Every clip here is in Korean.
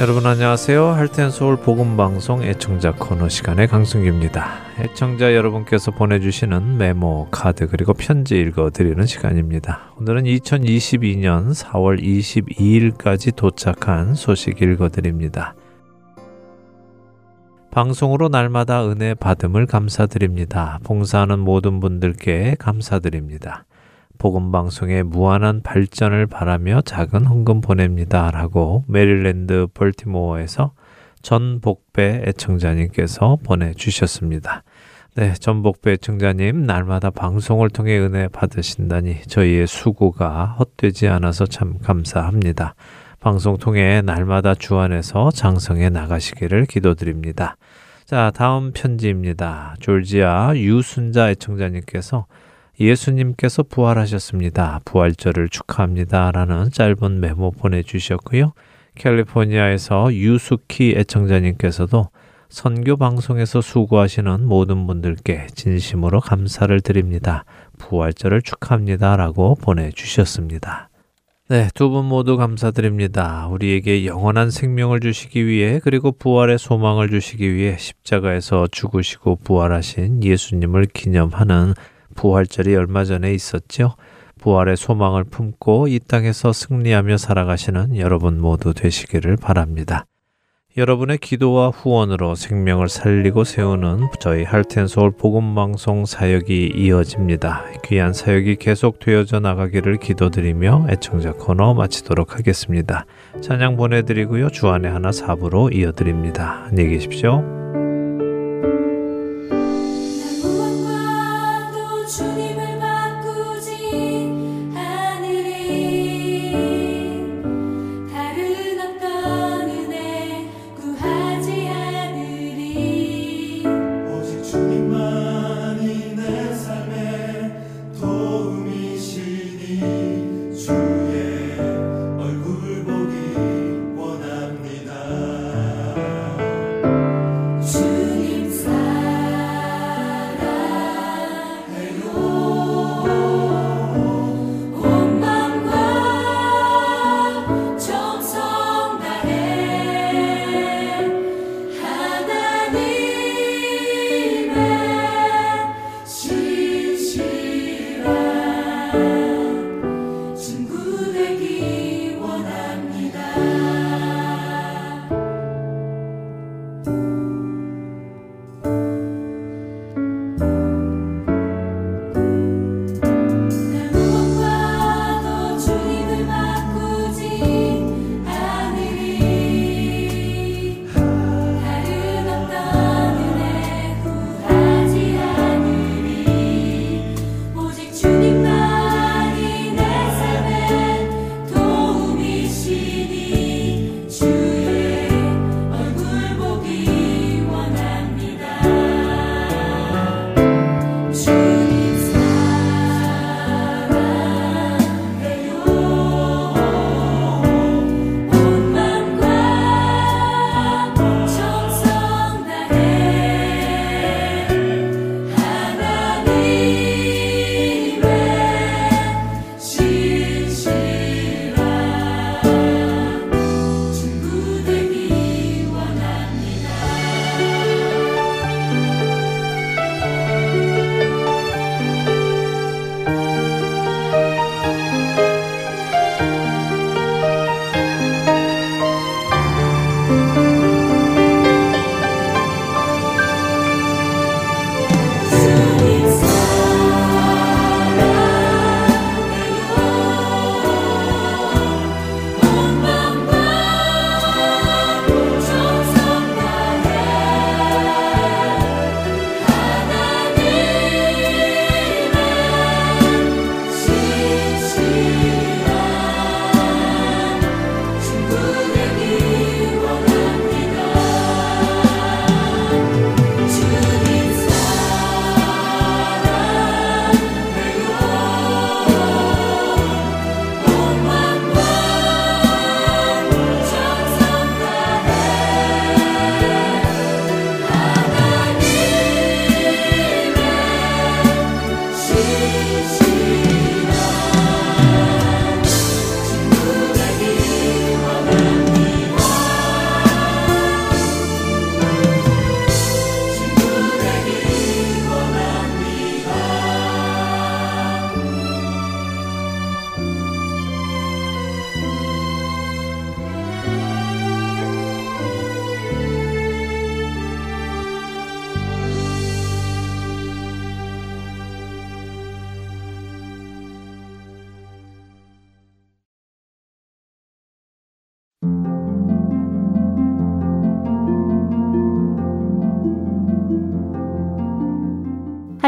여러분 안녕하세요. Heart and Soul 복음 방송 애청자 코너 시간의 강승규입니다. 애청자 여러분께서 보내주시는 메모, 카드 그리고 편지 읽어드리는 시간입니다. 오늘은 2022년 4월 22일까지 도착한 소식 읽어드립니다. 방송으로 날마다 은혜 받음을 감사드립니다. 봉사하는 모든 분들께 감사드립니다. 복음 방송의 무한한 발전을 바라며 작은 헌금 보냅니다. 라고 메릴랜드 벌티모어에서 전복배 애청자님께서 보내주셨습니다. 네, 전복배 애청자님, 날마다 방송을 통해 은혜 받으신다니 저희의 수고가 헛되지 않아서 참 감사합니다. 방송 통해 날마다 주 안에서 장성해 나가시기를 기도드립니다. 자, 다음 편지입니다. 졸지아 유순자 애청자님께서 예수님께서 부활하셨습니다. 부활절을 축하합니다. 라는 짧은 메모 보내주셨고요. 캘리포니아에서 유수키 애청자님께서도 선교 방송에서 수고하시는 모든 분들께 진심으로 감사를 드립니다. 부활절을 축하합니다. 라고 보내주셨습니다. 네, 두 분 모두 감사드립니다. 우리에게 영원한 생명을 주시기 위해 그리고 부활의 소망을 주시기 위해 십자가에서 죽으시고 부활하신 예수님을 기념하는 부활절이 얼마 전에 있었죠. 부활의 소망을 품고 이 땅에서 승리하며 살아가시는 여러분 모두 되시기를 바랍니다. 여러분의 기도와 후원으로 생명을 살리고 세우는 저희 할텐서울 복음방송 사역이 이어집니다. 귀한 사역이 계속 되어져 나가기를 기도드리며 애청자 코너 마치도록 하겠습니다. 찬양 보내드리고요. 주안의 하나 사부로 이어드립니다. 안녕히 계십시오.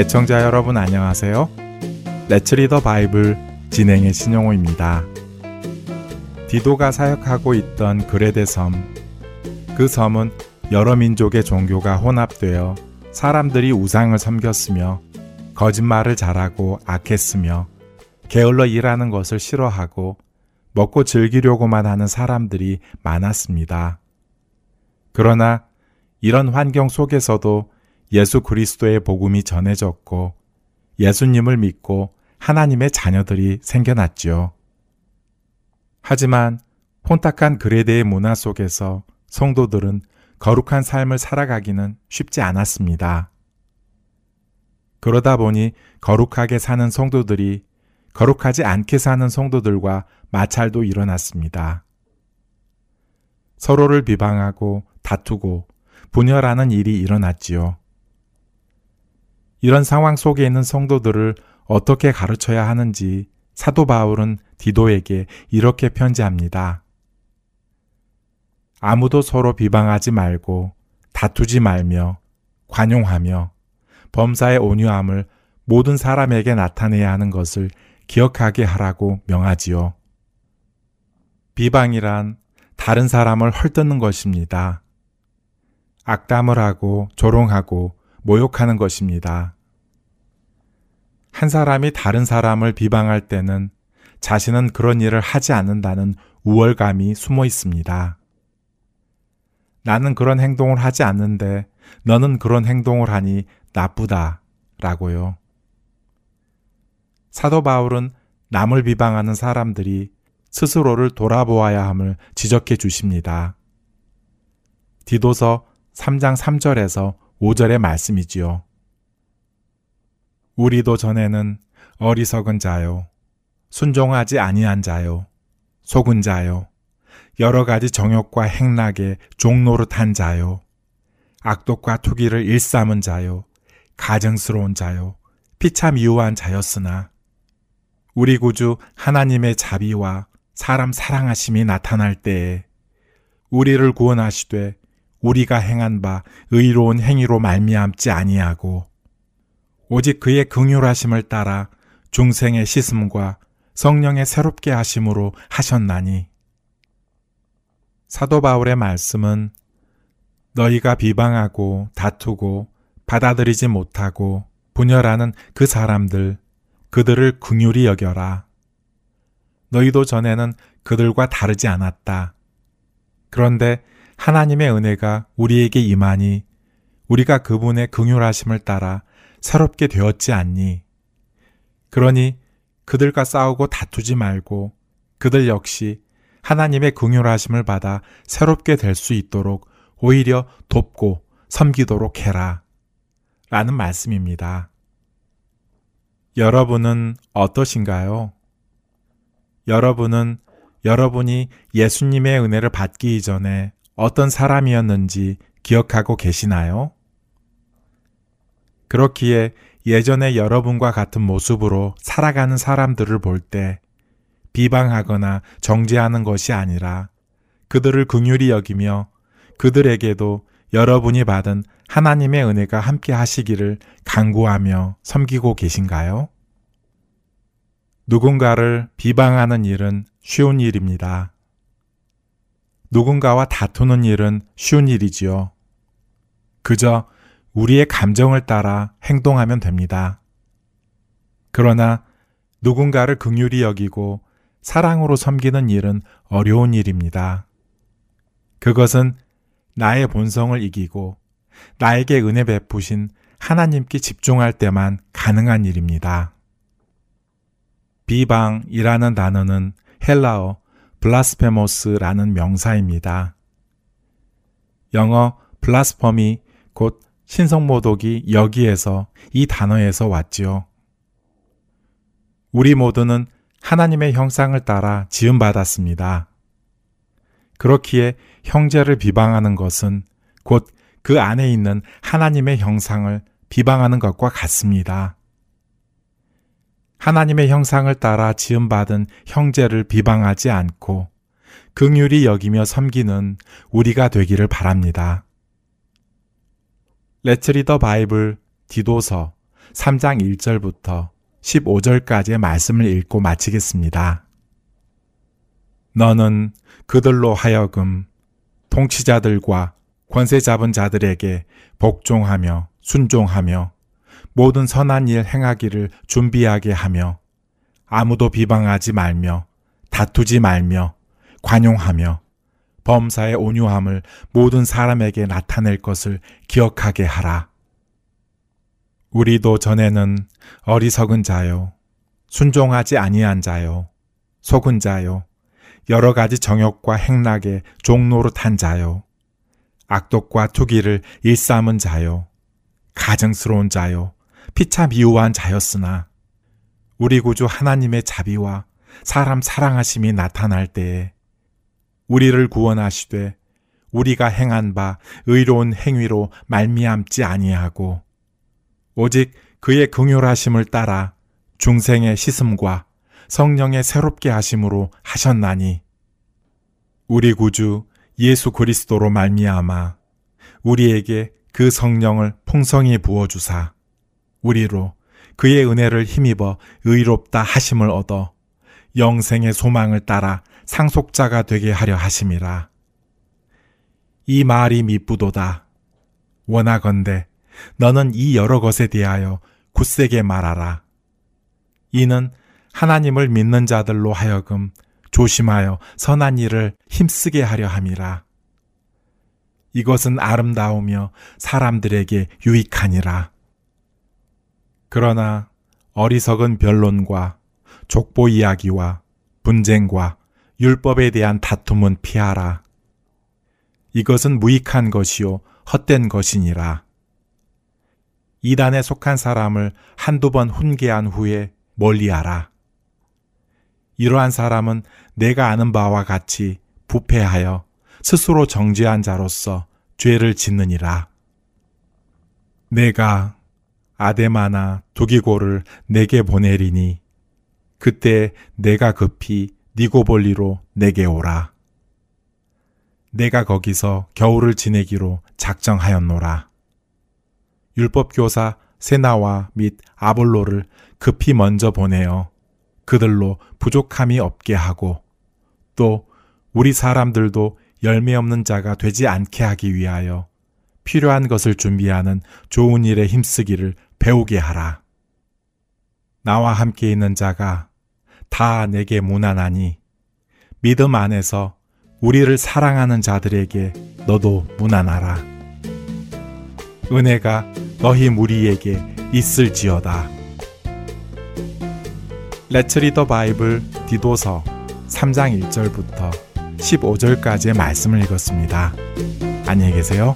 애청자 여러분 안녕하세요. 레츠 리더 바이블 진행의 신용호입니다. 디도가 사역하고 있던 그레데 섬. 그 섬은 여러 민족의 종교가 혼합되어 사람들이 우상을 섬겼으며 거짓말을 잘하고 악했으며 게을러 일하는 것을 싫어하고 먹고 즐기려고만 하는 사람들이 많았습니다. 그러나 이런 환경 속에서도 예수 그리스도의 복음이 전해졌고 예수님을 믿고 하나님의 자녀들이 생겨났지요. 하지만 혼탁한 그레데의 문화 속에서 성도들은 거룩한 삶을 살아가기는 쉽지 않았습니다. 그러다 보니 거룩하게 사는 성도들이 거룩하지 않게 사는 성도들과 마찰도 일어났습니다. 서로를 비방하고 다투고 분열하는 일이 일어났지요. 이런 상황 속에 있는 성도들을 어떻게 가르쳐야 하는지 사도 바울은 디도에게 이렇게 편지합니다. 아무도 서로 비방하지 말고 다투지 말며 관용하며 범사의 온유함을 모든 사람에게 나타내야 하는 것을 기억하게 하라고 명하지요. 비방이란 다른 사람을 헐뜯는 것입니다. 악담을 하고 조롱하고 모욕하는 것입니다. 한 사람이 다른 사람을 비방할 때는 자신은 그런 일을 하지 않는다는 우월감이 숨어 있습니다. 나는 그런 행동을 하지 않는데 너는 그런 행동을 하니 나쁘다 라고요. 사도 바울은 남을 비방하는 사람들이 스스로를 돌아보아야 함을 지적해 주십니다. 디도서 3장 3절에서 5절의 말씀이지요. 우리도 전에는 어리석은 자요, 순종하지 아니한 자요, 속은 자요, 여러 가지 정욕과 행락에 종노릇한 자요, 악독과 투기를 일삼은 자요, 가증스러운 자요, 피참 이유한 자였으나 우리 구주 하나님의 자비와 사람 사랑하심이 나타날 때에 우리를 구원하시되 우리가 행한 바 의로운 행위로 말미암지 아니하고 오직 그의 긍휼하심을 따라 중생의 씻음과 성령의 새롭게 하심으로 하셨나니 사도 바울의 말씀은 너희가 비방하고 다투고 받아들이지 못하고 분열하는 그 사람들 그들을 긍휼히 여겨라. 너희도 전에는 그들과 다르지 않았다. 그런데 하나님의 은혜가 우리에게 임하니 우리가 그분의 긍휼하심을 따라 새롭게 되었지 않니? 그러니 그들과 싸우고 다투지 말고 그들 역시 하나님의 긍휼하심을 받아 새롭게 될 수 있도록 오히려 돕고 섬기도록 해라. 라는 말씀입니다. 여러분은 어떠신가요? 여러분은 여러분이 예수님의 은혜를 받기 이전에 어떤 사람이었는지 기억하고 계시나요? 그렇기에 예전에 여러분과 같은 모습으로 살아가는 사람들을 볼 때 비방하거나 정죄하는 것이 아니라 그들을 긍휼히 여기며 그들에게도 여러분이 받은 하나님의 은혜가 함께 하시기를 간구하며 섬기고 계신가요? 누군가를 비방하는 일은 쉬운 일입니다. 누군가와 다투는 일은 쉬운 일이지요. 그저 우리의 감정을 따라 행동하면 됩니다. 그러나 누군가를 긍휼히 여기고 사랑으로 섬기는 일은 어려운 일입니다. 그것은 나의 본성을 이기고 나에게 은혜 베푸신 하나님께 집중할 때만 가능한 일입니다. 비방이라는 단어는 헬라어 블라스페모스라는 명사입니다. 영어 블라스퍼미 곧 신성모독이 여기에서 이 단어에서 왔지요. 우리 모두는 하나님의 형상을 따라 지음받았습니다. 그렇기에 형제를 비방하는 것은 곧 그 안에 있는 하나님의 형상을 비방하는 것과 같습니다. 하나님의 형상을 따라 지음받은 형제를 비방하지 않고 긍휼히 여기며 섬기는 우리가 되기를 바랍니다. 레츠리더 바이블 디도서 3장 1절부터 15절까지의 말씀을 읽고 마치겠습니다. 너는 그들로 하여금 통치자들과 권세 잡은 자들에게 복종하며 순종하며 모든 선한 일 행하기를 준비하게 하며 아무도 비방하지 말며 다투지 말며 관용하며 범사의 온유함을 모든 사람에게 나타낼 것을 기억하게 하라. 우리도 전에는 어리석은 자요, 순종하지 아니한 자요, 속은 자요, 여러 가지 정욕과 행락의 종로로 탄 자요, 악독과 투기를 일삼은 자요, 가증스러운 자요, 피차 미우한 자였으나 우리 구주 하나님의 자비와 사람 사랑하심이 나타날 때에 우리를 구원하시되 우리가 행한 바 의로운 행위로 말미암지 아니하고 오직 그의 긍휼하심을 따라 중생의 시슴과 성령의 새롭게 하심으로 하셨나니 우리 구주 예수 그리스도로 말미암아 우리에게 그 성령을 풍성히 부어 주사 우리로 그의 은혜를 힘입어 의롭다 하심을 얻어 영생의 소망을 따라 상속자가 되게 하려 하심이라. 이 말이 미쁘도다. 원하건대 너는 이 여러 것에 대하여 굳세게 말하라. 이는 하나님을 믿는 자들로 하여금 조심하여 선한 일을 힘쓰게 하려 함이라. 이것은 아름다우며 사람들에게 유익하니라. 그러나 어리석은 변론과 족보 이야기와 분쟁과 율법에 대한 다툼은 피하라. 이것은 무익한 것이요 헛된 것이니라. 이단에 속한 사람을 한두 번 훈계한 후에 멀리하라. 이러한 사람은 내가 아는 바와 같이 부패하여 스스로 정죄한 자로서 죄를 짓느니라. 내가 아데마나 두기고를 내게 보내리니 그때 내가 급히 니고볼리로 내게 오라. 내가 거기서 겨울을 지내기로 작정하였노라. 율법교사 세나와 및 아볼로를 급히 먼저 보내어 그들로 부족함이 없게 하고 또 우리 사람들도 열매 없는 자가 되지 않게 하기 위하여 필요한 것을 준비하는 좋은 일에 힘쓰기를 배우게 하라. 나와 함께 있는 자가 다 내게 무난하니 믿음 안에서 우리를 사랑하는 자들에게 너도 무난하라. 은혜가 너희 무리에게 있을지어다. 레츠 리더 바이블 디도서 3장 1절부터 15절까지의 말씀을 읽었습니다. 안녕히 계세요.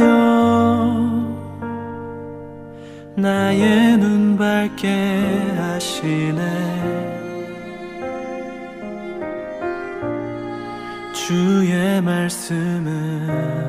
순결하여 나의 눈 밝게 하시네. 주의 말씀은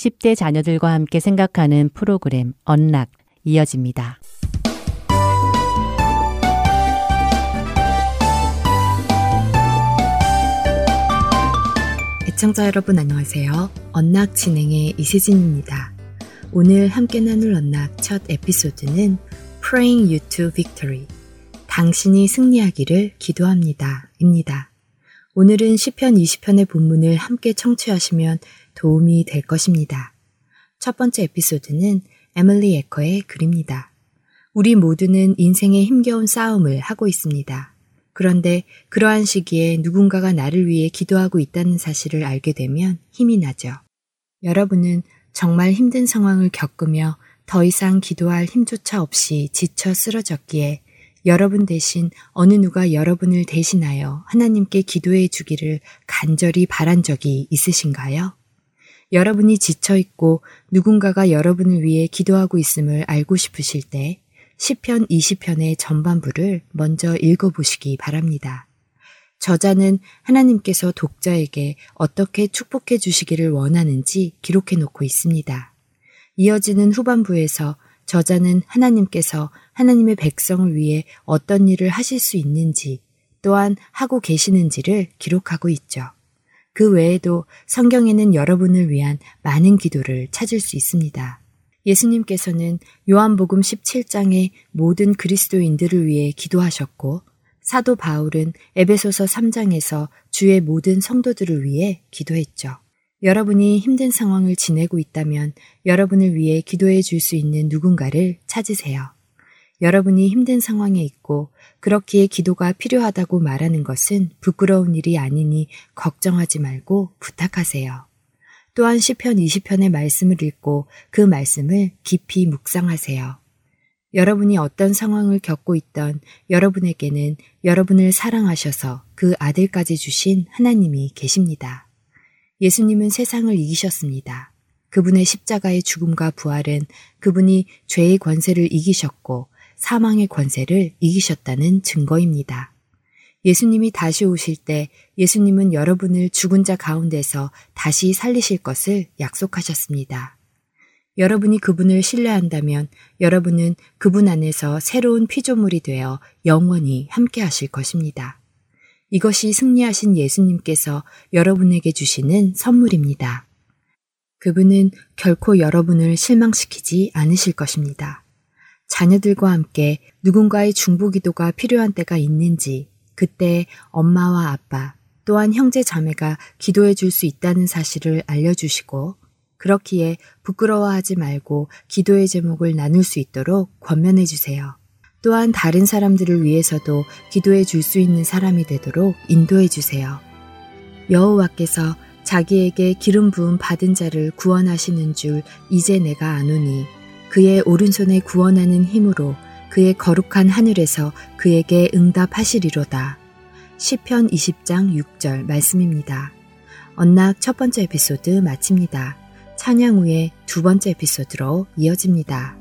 10대 자녀들과 함께 생각하는 프로그램 언락 이어집니다. 애청자 여러분 안녕하세요. 언락 진행의 이세진입니다. 오늘 함께 나눌 언락 첫 에피소드는 Praying You to Victory 당신이 승리하기를 기도합니다. 입니다. 오늘은 시편 20편의 본문을 함께 청취하시면 도움이 될 것입니다. 첫 번째 에피소드는 에밀리 에커의 글입니다. 우리 모두는 인생의 힘겨운 싸움을 하고 있습니다. 그런데 그러한 시기에 누군가가 나를 위해 기도하고 있다는 사실을 알게 되면 힘이 나죠. 여러분은 정말 힘든 상황을 겪으며 더 이상 기도할 힘조차 없이 지쳐 쓰러졌기에 여러분 대신 어느 누가 여러분을 대신하여 하나님께 기도해 주기를 간절히 바란 적이 있으신가요? 여러분이 지쳐 있고 누군가가 여러분을 위해 기도하고 있음을 알고 싶으실 때 10편 20편의 전반부를 먼저 읽어보시기 바랍니다. 저자는 하나님께서 독자에게 어떻게 축복해 주시기를 원하는지 기록해 놓고 있습니다. 이어지는 후반부에서 저자는 하나님께서 하나님의 백성을 위해 어떤 일을 하실 수 있는지 또한 하고 계시는지를 기록하고 있죠. 그 외에도 성경에는 여러분을 위한 많은 기도를 찾을 수 있습니다. 예수님께서는 요한복음 17장에 모든 그리스도인들을 위해 기도하셨고 사도 바울은 에베소서 3장에서 주의 모든 성도들을 위해 기도했죠. 여러분이 힘든 상황을 지내고 있다면 여러분을 위해 기도해 줄 수 있는 누군가를 찾으세요. 여러분이 힘든 상황에 있고 그렇기에 기도가 필요하다고 말하는 것은 부끄러운 일이 아니니 걱정하지 말고 부탁하세요. 또한 시편 20편의 말씀을 읽고 그 말씀을 깊이 묵상하세요. 여러분이 어떤 상황을 겪고 있던 여러분에게는 여러분을 사랑하셔서 그 아들까지 주신 하나님이 계십니다. 예수님은 세상을 이기셨습니다. 그분의 십자가의 죽음과 부활은 그분이 죄의 권세를 이기셨고 사망의 권세를 이기셨다는 증거입니다. 예수님이 다시 오실 때 예수님은 여러분을 죽은 자 가운데서 다시 살리실 것을 약속하셨습니다. 여러분이 그분을 신뢰한다면 여러분은 그분 안에서 새로운 피조물이 되어 영원히 함께 하실 것입니다. 이것이 승리하신 예수님께서 여러분에게 주시는 선물입니다. 그분은 결코 여러분을 실망시키지 않으실 것입니다. 자녀들과 함께 누군가의 중보기도가 필요한 때가 있는지 그때 엄마와 아빠 또한 형제 자매가 기도해 줄 수 있다는 사실을 알려주시고 그렇기에 부끄러워하지 말고 기도의 제목을 나눌 수 있도록 권면해 주세요. 또한 다른 사람들을 위해서도 기도해 줄 수 있는 사람이 되도록 인도해 주세요. 여호와께서 자기에게 기름 부음 받은 자를 구원하시는 줄 이제 내가 아노니 그의 오른손에 구원하는 힘으로 그의 거룩한 하늘에서 그에게 응답하시리로다. 시편 20장 6절 말씀입니다. 언락 첫 번째 에피소드 마칩니다. 찬양 후에 두 번째 에피소드로 이어집니다.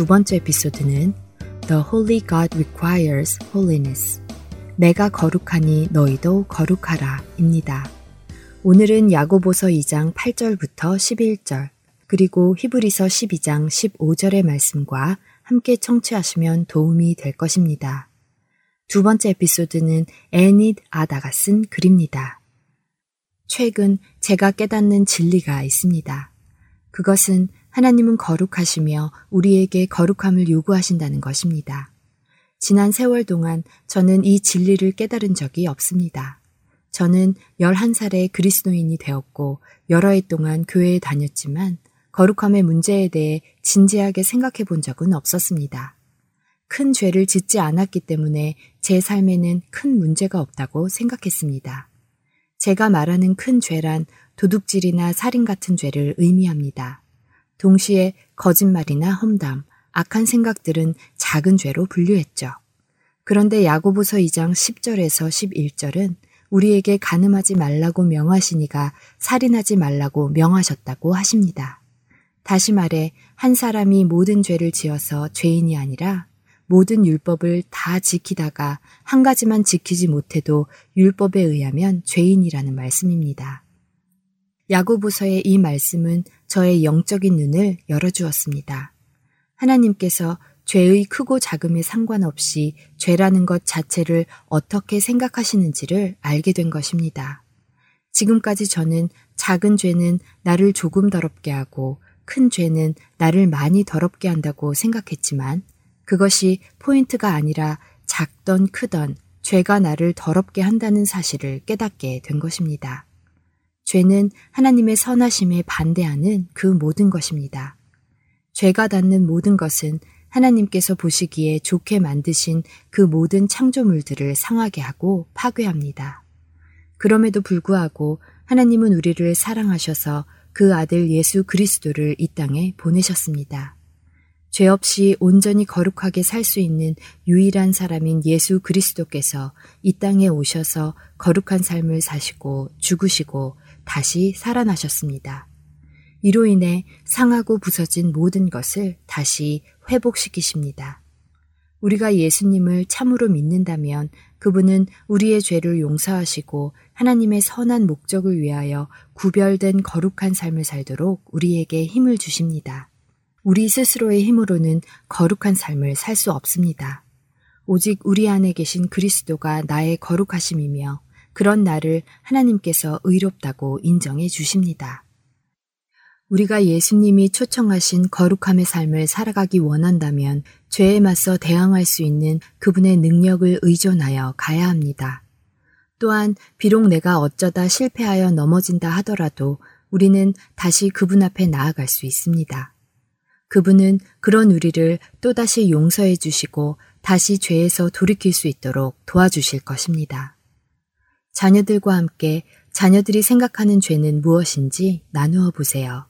두 번째 에피소드는 The Holy God Requires Holiness. 내가 거룩하니 너희도 거룩하라 입니다. 오늘은 야고보서 2장 8절부터 11절, 그리고 히브리서 12장 15절의 말씀과 함께 청취하시면 도움이 될 것입니다. 두 번째 에피소드는 애닛 아다가 쓴 글입니다. 최근 제가 깨닫는 진리가 있습니다. 그것은 하나님은 거룩하시며 우리에게 거룩함을 요구하신다는 것입니다. 지난 세월 동안 저는 이 진리를 깨달은 적이 없습니다. 저는 11살에 그리스도인이 되었고 여러 해 동안 교회에 다녔지만 거룩함의 문제에 대해 진지하게 생각해 본 적은 없었습니다. 큰 죄를 짓지 않았기 때문에 제 삶에는 큰 문제가 없다고 생각했습니다. 제가 말하는 큰 죄란 도둑질이나 살인 같은 죄를 의미합니다. 동시에 거짓말이나 험담, 악한 생각들은 작은 죄로 분류했죠. 그런데 야고보서 2장 10절에서 11절은 우리에게 가늠하지 말라고 명하시니가 살인하지 말라고 명하셨다고 하십니다. 다시 말해 한 사람이 모든 죄를 지어서 죄인이 아니라 모든 율법을 다 지키다가 한 가지만 지키지 못해도 율법에 의하면 죄인이라는 말씀입니다. 야고보서의 이 말씀은 저의 영적인 눈을 열어주었습니다. 하나님께서 죄의 크고 작음에 상관없이 죄라는 것 자체를 어떻게 생각하시는지를 알게 된 것입니다. 지금까지 저는 작은 죄는 나를 조금 더럽게 하고 큰 죄는 나를 많이 더럽게 한다고 생각했지만 그것이 포인트가 아니라 작던 크던 죄가 나를 더럽게 한다는 사실을 깨닫게 된 것입니다. 죄는 하나님의 선하심에 반대하는 그 모든 것입니다. 죄가 닿는 모든 것은 하나님께서 보시기에 좋게 만드신 그 모든 창조물들을 상하게 하고 파괴합니다. 그럼에도 불구하고 하나님은 우리를 사랑하셔서 그 아들 예수 그리스도를 이 땅에 보내셨습니다. 죄 없이 온전히 거룩하게 살 수 있는 유일한 사람인 예수 그리스도께서 이 땅에 오셔서 거룩한 삶을 사시고 죽으시고 다시 살아나셨습니다. 이로 인해 상하고 부서진 모든 것을 다시 회복시키십니다. 우리가 예수님을 참으로 믿는다면 그분은 우리의 죄를 용서하시고 하나님의 선한 목적을 위하여 구별된 거룩한 삶을 살도록 우리에게 힘을 주십니다. 우리 스스로의 힘으로는 거룩한 삶을 살 수 없습니다. 오직 우리 안에 계신 그리스도가 나의 거룩하심이며 그런 나를 하나님께서 의롭다고 인정해 주십니다. 우리가 예수님이 초청하신 거룩함의 삶을 살아가기 원한다면 죄에 맞서 대항할 수 있는 그분의 능력을 의존하여 가야 합니다. 또한 비록 내가 어쩌다 실패하여 넘어진다 하더라도 우리는 다시 그분 앞에 나아갈 수 있습니다. 그분은 그런 우리를 또다시 용서해 주시고 다시 죄에서 돌이킬 수 있도록 도와주실 것입니다. 자녀들과 함께 자녀들이 생각하는 죄는 무엇인지 나누어 보세요.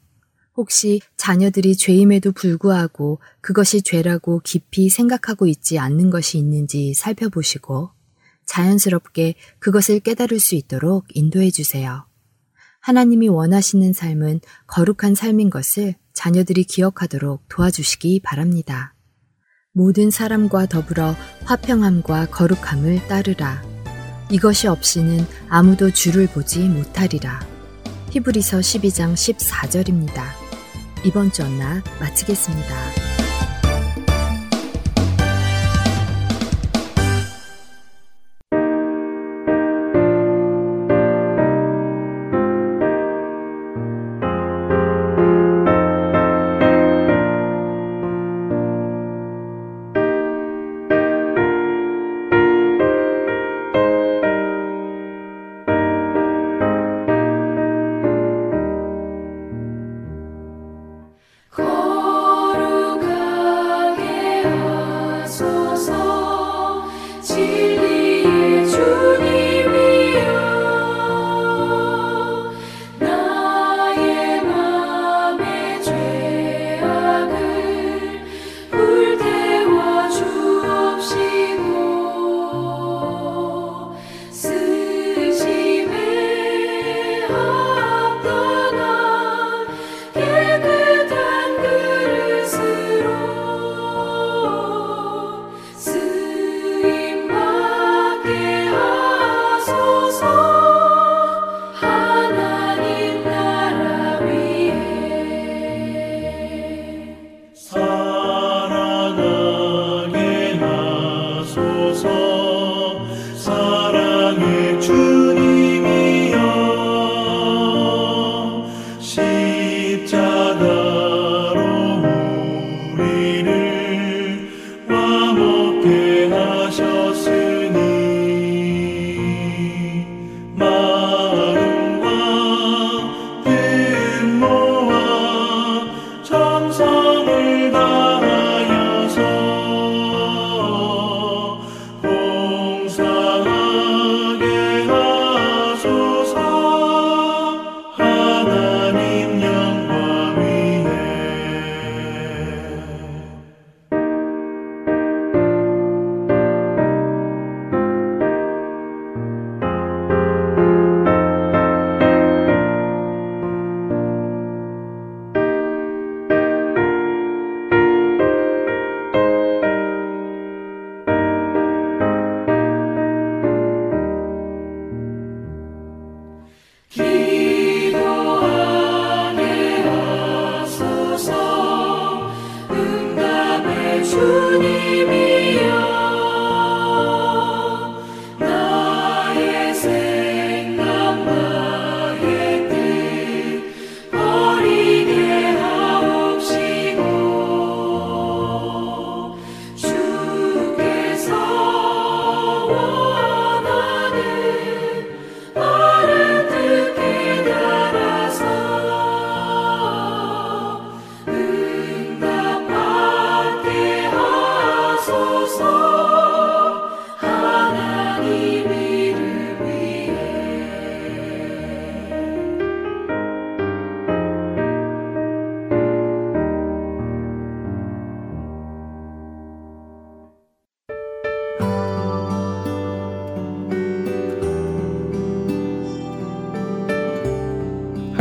혹시 자녀들이 죄임에도 불구하고 그것이 죄라고 깊이 생각하고 있지 않는 것이 있는지 살펴보시고 자연스럽게 그것을 깨달을 수 있도록 인도해 주세요. 하나님이 원하시는 삶은 거룩한 삶인 것을 자녀들이 기억하도록 도와주시기 바랍니다. 모든 사람과 더불어 화평함과 거룩함을 따르라. 이것이 없이는 아무도 주를 보지 못하리라. 히브리서 12장 14절입니다. 이번 주 언락 마치겠습니다.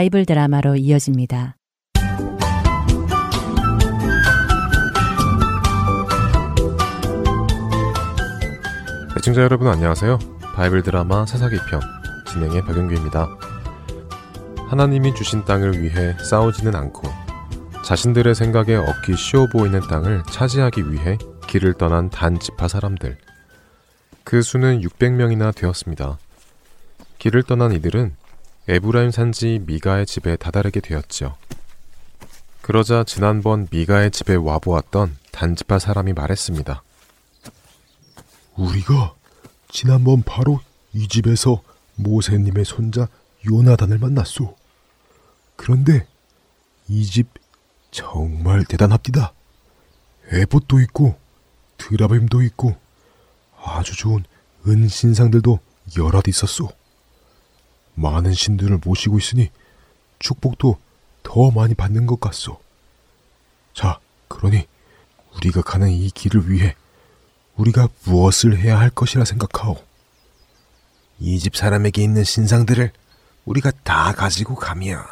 바이블 드라마로 이어집니다. 애청자 여러분 안녕하세요. 바이블 드라마 사사기 편 진행의 박영규입니다. 하나님이 주신 땅을 위해 싸우지는 않고 자신들의 생각에 얻기 쉬워 보이는 땅을 차지하기 위해 길을 떠난 단 지파 사람들. 그 수는 600명이나 되었습니다. 길을 떠난 이들은 에브라임 산지 미가의 집에 다다르게 되었죠. 그러자 지난번 미가의 집에 와보았던 단지파 사람이 말했습니다. 우리가 지난번 바로 이 집에서 모세님의 손자 요나단을 만났소. 그런데 이 집 정말 대단합디다. 에봇도 있고 드라빔도 있고 아주 좋은 은신상들도 여럿 있었소. 많은 신들을 모시고 있으니 축복도 더 많이 받는 것 같소. 자, 그러니 우리가 가는 이 길을 위해 우리가 무엇을 해야 할 것이라 생각하오. 이 집 사람에게 있는 신상들을 우리가 다 가지고 가면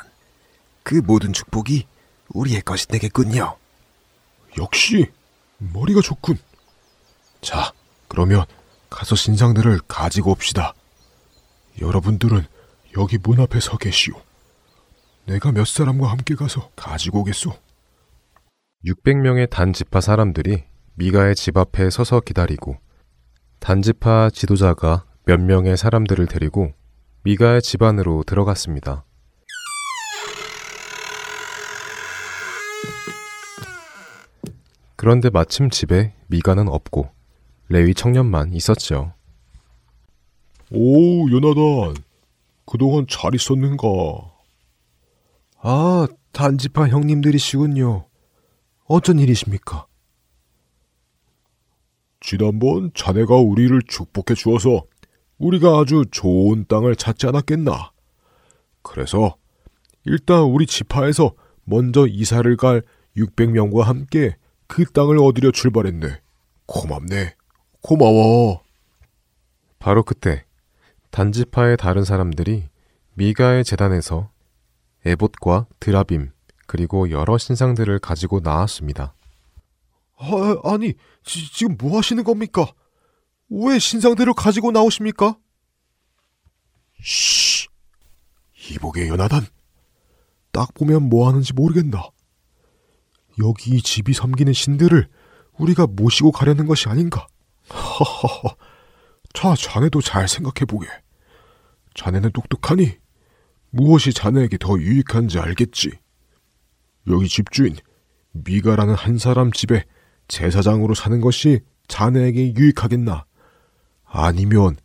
그 모든 축복이 우리의 것이 되겠군요. 역시 머리가 좋군. 자, 그러면 가서 신상들을 가지고 옵시다. 여러분들은 여기 문 앞에 서 계시오. 내가 몇 사람과 함께 가서 가지고 오겠소. 600명의 단지파 사람들이 미가의 집 앞에 서서 기다리고 단지파 지도자가 몇 명의 사람들을 데리고 미가의 집 안으로 들어갔습니다. 그런데 마침 집에 미가는 없고 레위 청년만 있었죠. 오, 요나단. 그동안 잘 있었는가? 아, 단지파 형님들이시군요. 어쩐 일이십니까? 지난번 자네가 우리를 축복해 주어서 우리가 아주 좋은 땅을 찾지 않았겠나? 그래서 일단 우리 지파에서 먼저 이사를 갈 600명과 함께 그 땅을 얻으려 출발했네. 고맙네. 고마워. 바로 그때 단지파의 다른 사람들이 미가의 재단에서 에봇과 드라빔 그리고 여러 신상들을 가지고 나왔습니다. 아, 아니, 지, 지금 뭐 하시는 겁니까? 왜 신상들을 가지고 나오십니까? 쉬! 이복의 연하단. 딱 보면 뭐 하는지 모르겠나. 여기 이 집이 섬기는 신들을 우리가 모시고 가려는 것이 아닌가. 하하하. 자, 자네도 잘 생각해보게. 자네는 똑똑하니 무엇이 자네에게 더 유익한지 알겠지. 여기 집주인 미가라는 한 사람 집에 제사장으로 사는 것이 자네에게 유익하겠나? 아니면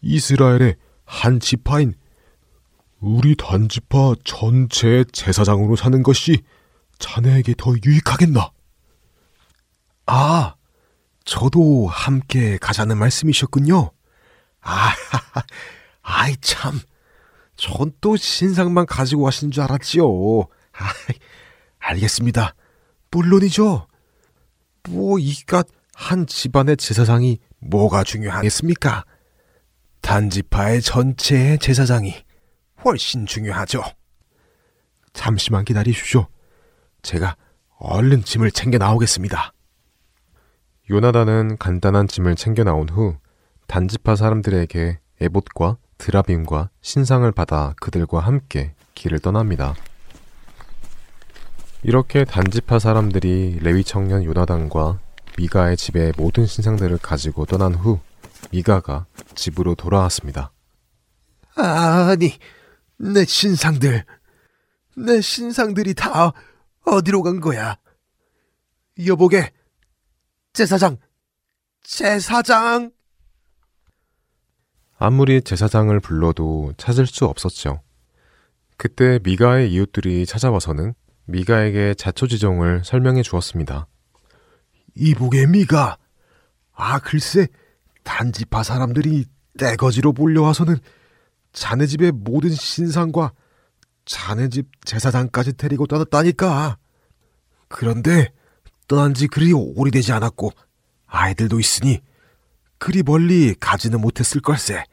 이스라엘의 한 지파인 우리 단지파 전체의 제사장으로 사는 것이 자네에게 더 유익하겠나? 아, 저도 함께 가자는 말씀이셨군요. 아, 아이 참, 전 또 신상만 가지고 가신 줄 알았지요. 아, 알겠습니다. 물론이죠. 뭐 이깟 한 집안의 제사장이 뭐가 중요하겠습니까? 단지파의 전체의 제사장이 훨씬 중요하죠. 잠시만 기다리십시오. 제가 얼른 짐을 챙겨 나오겠습니다. 요나단은 간단한 짐을 챙겨 나온 후 단지파 사람들에게 에봇과 드라빔과 신상을 받아 그들과 함께 길을 떠납니다. 이렇게 단지파 사람들이 레위 청년 요나단과 미가의 집에 모든 신상들을 가지고 떠난 후 미가가 집으로 돌아왔습니다. 아니, 내 신상들, 내 신상들이 다 어디로 간 거야? 여보게, 제사장, 제사장! 아무리 제사장을 불러도 찾을 수 없었죠. 그때 미가의 이웃들이 찾아와서는 미가에게 자초지종을 설명해 주었습니다. 이복의 미가, 아 글쎄, 단지파 사람들이 떼거지로 몰려와서는 자네 집의 모든 신상과 자네 집 제사장까지 데리고 떠났다니까. 그런데 떠난 지 그리 오래되지 않았고 아이들도 있으니 그리 멀리 가지는 못했을 걸세.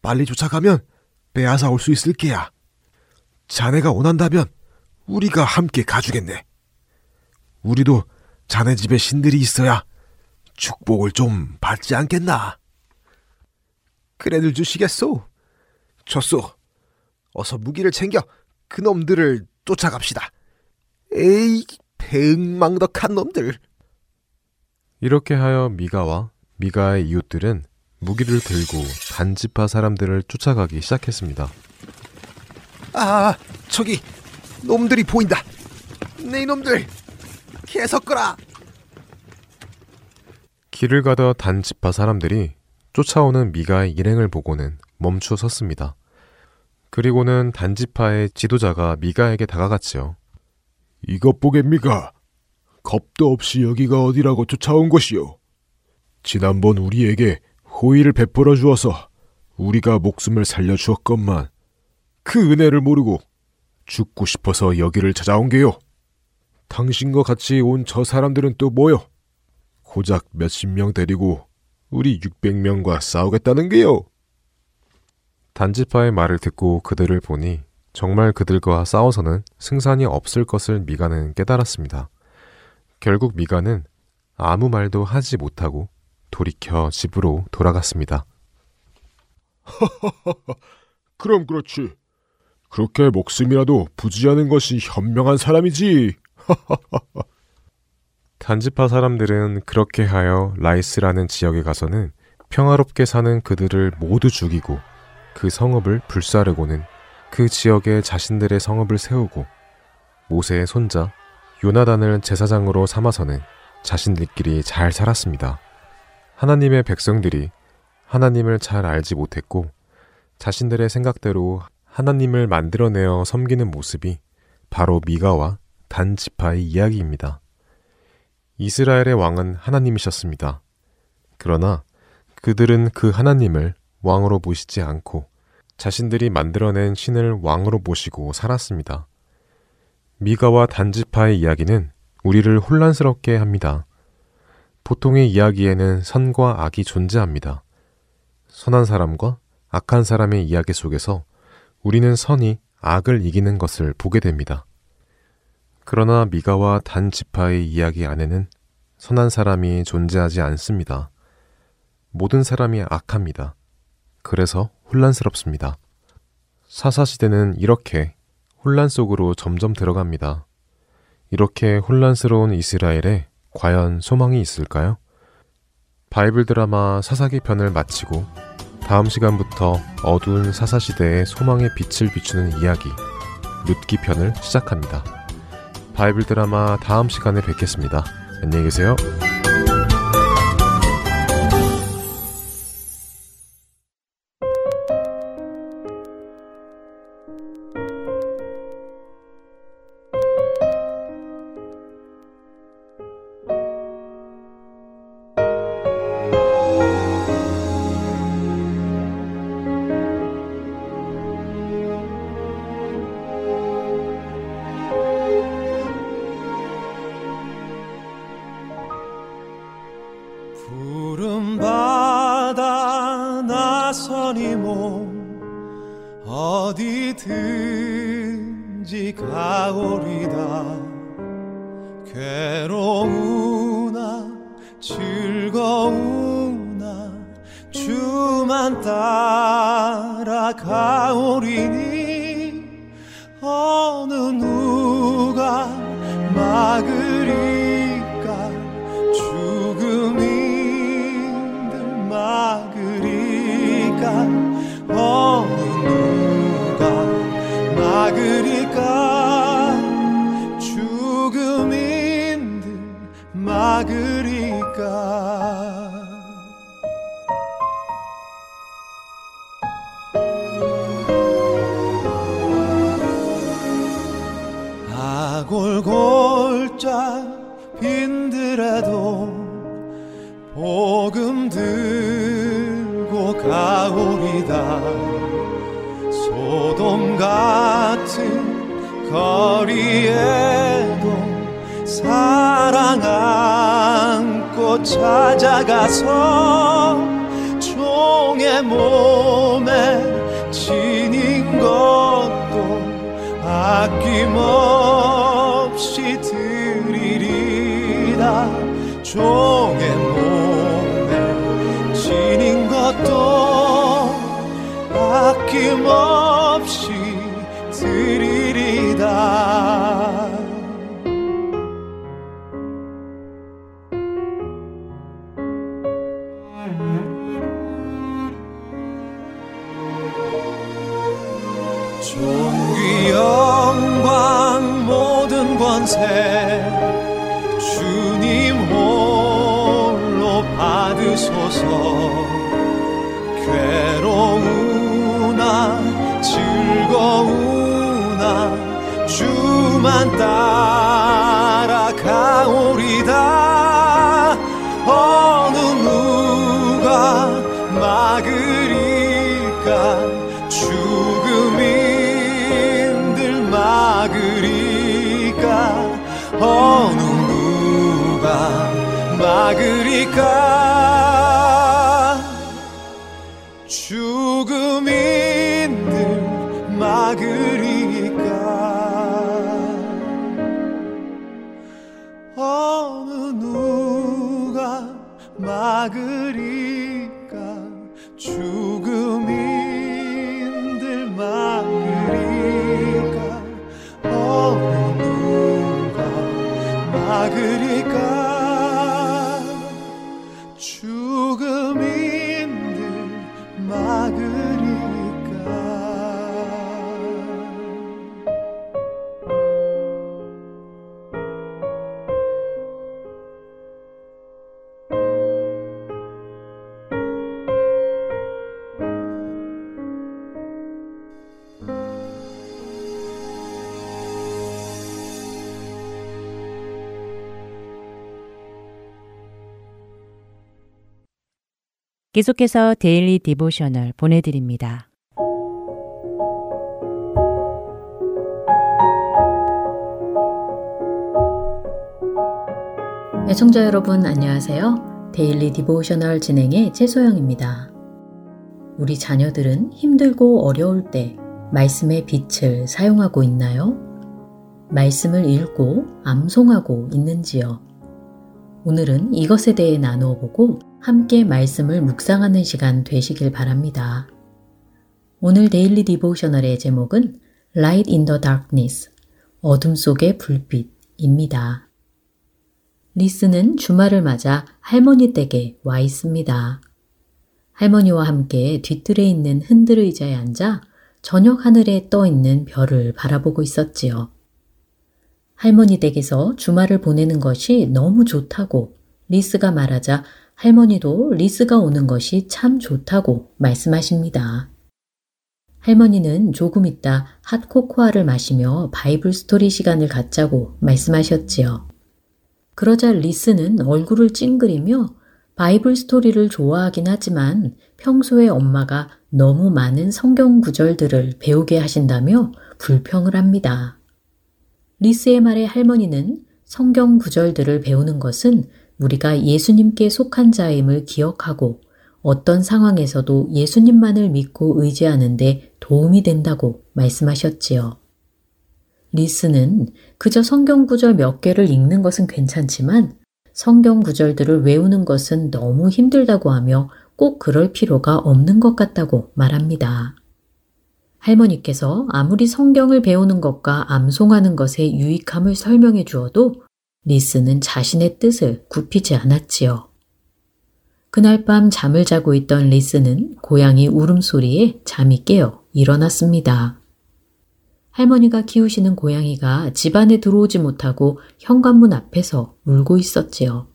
빨리 쫓아가면 빼앗아 올 수 있을 게야. 자네가 원한다면 우리가 함께 가주겠네. 우리도 자네 집에 신들이 있어야 축복을 좀 받지 않겠나? 그래들 주시겠소? 줬소. 어서 무기를 챙겨 그놈들을 쫓아갑시다. 에이, 배응망덕한 놈들. 이렇게 하여 미가와 미가의 이웃들은 무기를 들고 단지파 사람들을 쫓아가기 시작했습니다. 아, 저기 놈들이 보인다. 네 놈들, 계속 거라. 길을 가다 단지파 사람들이 쫓아오는 미가의 일행을 보고는 멈추어 섰습니다. 그리고는 단지파의 지도자가 미가에게 다가갔지요. 이것 보겠미가. 겁도 없이 여기가 어디라고 쫓아온 것이오. 지난번 우리에게 호의를 베풀어 주어서 우리가 목숨을 살려 주었건만 그 은혜를 모르고 죽고 싶어서 여기를 찾아온 게요. 당신과 같이 온 저 사람들은 또 뭐요? 고작 몇십 명 데리고 우리 600명과 싸우겠다는 게요. 단지파의 말을 듣고 그들을 보니 정말 그들과 싸워서는 승산이 없을 것을 미가는 깨달았습니다. 결국 미가는 아무 말도 하지 못하고 돌이켜 집으로 돌아갔습니다. 그럼 그렇지. 그렇게 목숨이라도 부지하는 것이 현명한 사람이지. 단지파 사람들은 그렇게 하여 라이스라는 지역에 가서는 평화롭게 사는 그들을 모두 죽이고 그 성읍을 불사르고는 그 지역에 자신들의 성읍을 세우고 모세의 손자 요나단을 제사장으로 삼아서는 자신들끼리 잘 살았습니다. 하나님의 백성들이 하나님을 잘 알지 못했고 자신들의 생각대로 하나님을 만들어내어 섬기는 모습이 바로 미가와 단 지파의 이야기입니다. 이스라엘의 왕은 하나님이셨습니다. 그러나 그들은 그 하나님을 왕으로 모시지 않고 자신들이 만들어낸 신을 왕으로 모시고 살았습니다. 미가와 단지파의 이야기는 우리를 혼란스럽게 합니다. 보통의 이야기에는 선과 악이 존재합니다. 선한 사람과 악한 사람의 이야기 속에서 우리는 선이 악을 이기는 것을 보게 됩니다. 그러나 미가와 단지파의 이야기 안에는 선한 사람이 존재하지 않습니다. 모든 사람이 악합니다. 그래서 혼란스럽습니다. 사사시대는 이렇게 혼란 속으로 점점 들어갑니다. 이렇게 혼란스러운 이스라엘에 과연 소망이 있을까요? 바이블 드라마 사사기 편을 마치고 다음 시간부터 어두운 사사시대의 소망의 빛을 비추는 이야기 룻기 편을 시작합니다. 바이블 드라마 다음 시간에 뵙겠습니다. 안녕히 계세요. 막으리까? 아골골짝 빈들에도 복음 들고 가오리다. 소돔 같은 거리에도 사랑 찾아가서 종의 몸에 지닌 것도 아낌없이 드리리라. 종의 권세 주님 홀로 받으소서. 괴로우나 즐거우나 주만 따라가오리 막으리까 죽음인들 막으리까? 어느 누가 막으 계속해서 Daily Devotional 보내드립니다. 애청자 여러분 안녕하세요. Daily Devotional 진행의 최소영입니다. 우리 자녀들은 힘들고 어려울 때 말씀의 빛을 사용하고 있나요? 말씀을 읽고 암송하고 있는지요? 오늘은 이것에 대해 나누어 보고 함께 말씀을 묵상하는 시간 되시길 바랍니다. 오늘 Daily Devotional의 제목은 Light in the Darkness, 어둠 속의 불빛입니다. 리스는 주말을 맞아 할머니 댁에 와 있습니다. 할머니와 함께 뒤뜰에 있는 흔들 의자에 앉아 저녁 하늘에 떠 있는 별을 바라보고 있었지요. 할머니 댁에서 주말을 보내는 것이 너무 좋다고 리스가 말하자 할머니도 리스가 오는 것이 참 좋다고 말씀하십니다. 할머니는 조금 있다 핫코코아를 마시며 바이블 스토리 시간을 갖자고 말씀하셨지요. 그러자 리스는 얼굴을 찡그리며 바이블 스토리를 좋아하긴 하지만 평소에 엄마가 너무 많은 성경 구절들을 배우게 하신다며 불평을 합니다. 리스의 말에 할머니는 성경 구절들을 배우는 것은 우리가 예수님께 속한 자임을 기억하고 어떤 상황에서도 예수님만을 믿고 의지하는데 도움이 된다고 말씀하셨지요. 리스는 그저 성경 구절 몇 개를 읽는 것은 괜찮지만 성경 구절들을 외우는 것은 너무 힘들다고 하며 꼭 그럴 필요가 없는 것 같다고 말합니다. 할머니께서 아무리 성경을 배우는 것과 암송하는 것의 유익함을 설명해 주어도 리스는 자신의 뜻을 굽히지 않았지요. 그날 밤 잠을 자고 있던 리스는 고양이 울음소리에 잠이 깨어 일어났습니다. 할머니가 키우시는 고양이가 집 안에 들어오지 못하고 현관문 앞에서 울고 있었지요.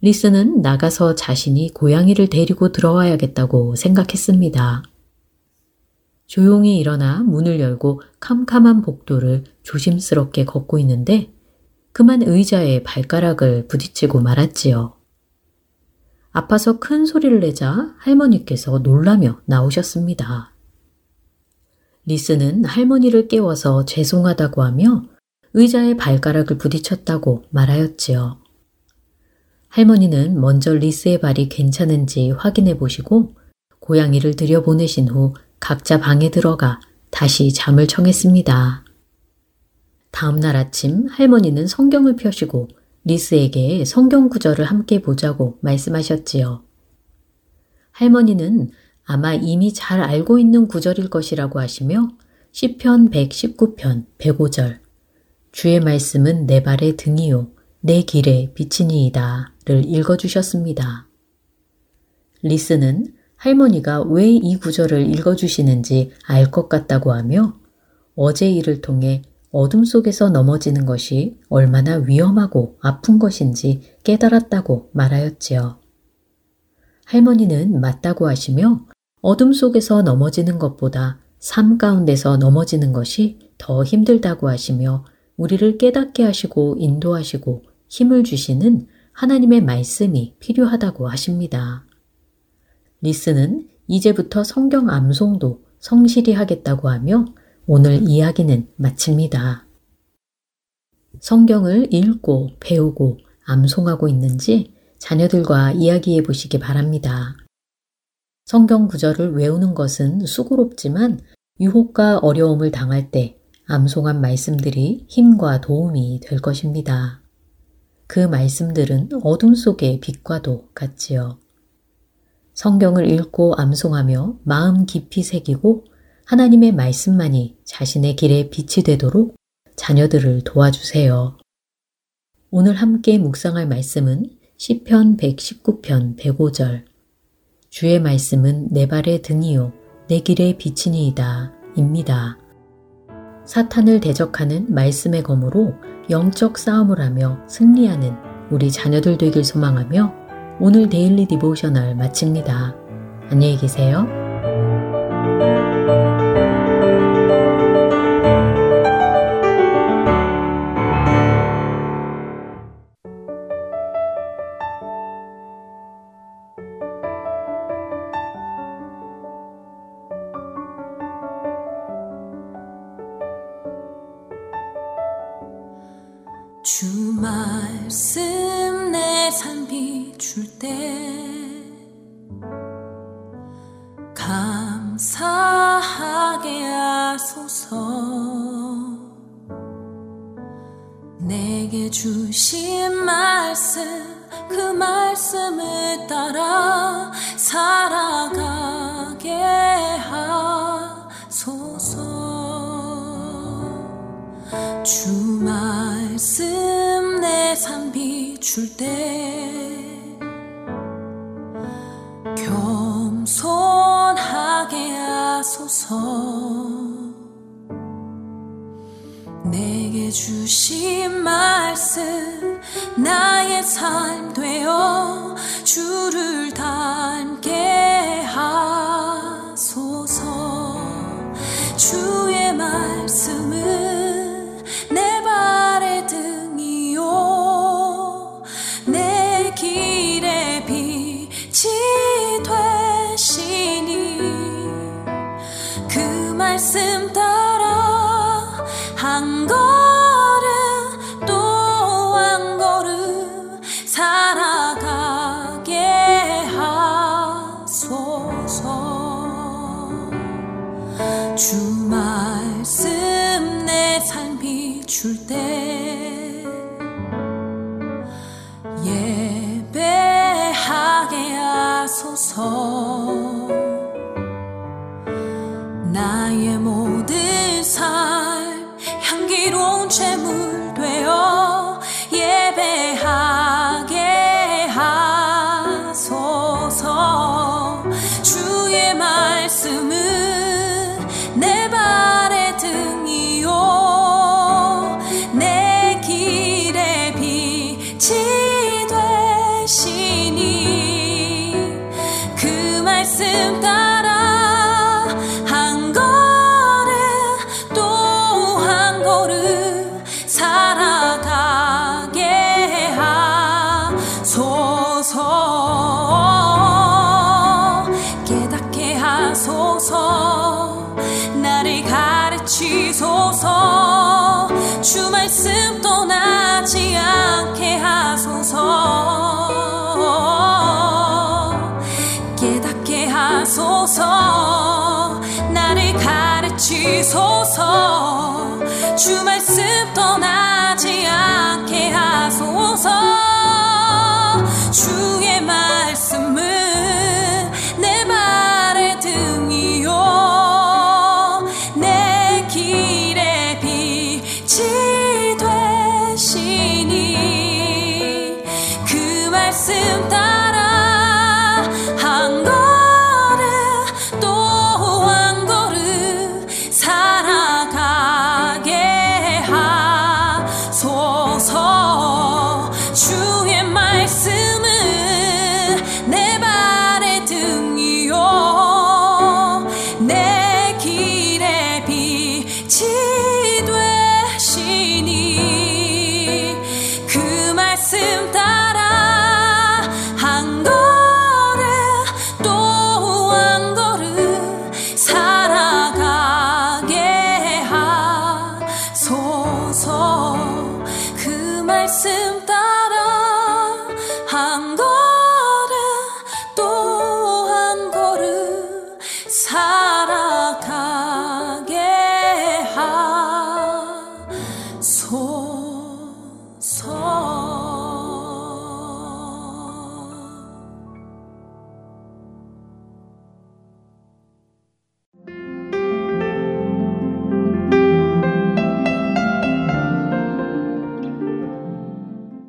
리스는 나가서 자신이 고양이를 데리고 들어와야겠다고 생각했습니다. 조용히 일어나 문을 열고 캄캄한 복도를 조심스럽게 걷고 있는데 그만 의자에 발가락을 부딪히고 말았지요. 아파서 큰 소리를 내자 할머니께서 놀라며 나오셨습니다. 리스는 할머니를 깨워서 죄송하다고 하며 의자에 발가락을 부딪혔다고 말하였지요. 할머니는 먼저 리스의 발이 괜찮은지 확인해 보시고 고양이를 들여보내신 후 각자 방에 들어가 다시 잠을 청했습니다. 다음 날 아침 할머니는 성경을 펴시고 리스에게 성경 구절을 함께 보자고 말씀하셨지요. 할머니는 아마 이미 잘 알고 있는 구절일 것이라고 하시며 시편 119편 105절 주의 말씀은 내 발의 등이요 내 길에 비치니이다를 읽어주셨습니다. 리스는 할머니가 왜 이 구절을 읽어주시는지 알 것 같다고 하며 어제 일을 통해 어둠 속에서 넘어지는 것이 얼마나 위험하고 아픈 것인지 깨달았다고 말하였지요. 할머니는 맞다고 하시며 어둠 속에서 넘어지는 것보다 삶 가운데서 넘어지는 것이 더 힘들다고 하시며 우리를 깨닫게 하시고 인도하시고 힘을 주시는 하나님의 말씀이 필요하다고 하십니다. 리스는 이제부터 성경 암송도 성실히 하겠다고 하며 오늘 이야기는 마칩니다. 성경을 읽고 배우고 암송하고 있는지 자녀들과 이야기해 보시기 바랍니다. 성경 구절을 외우는 것은 수고롭지만 유혹과 어려움을 당할 때 암송한 말씀들이 힘과 도움이 될 것입니다. 그 말씀들은 어둠 속의 빛과도 같지요. 성경을 읽고 암송하며 마음 깊이 새기고 하나님의 말씀만이 자신의 길에 빛이 되도록 자녀들을 도와주세요. 오늘 함께 묵상할 말씀은 시편 119편 105절 주의 말씀은 내 발의 등이요 내 길의 빛이니이다 입니다. 사탄을 대적하는 말씀의 검으로 영적 싸움을 하며 승리하는 우리 자녀들 되길 소망하며 오늘 daily devotional 마칩니다. 안녕히 계세요.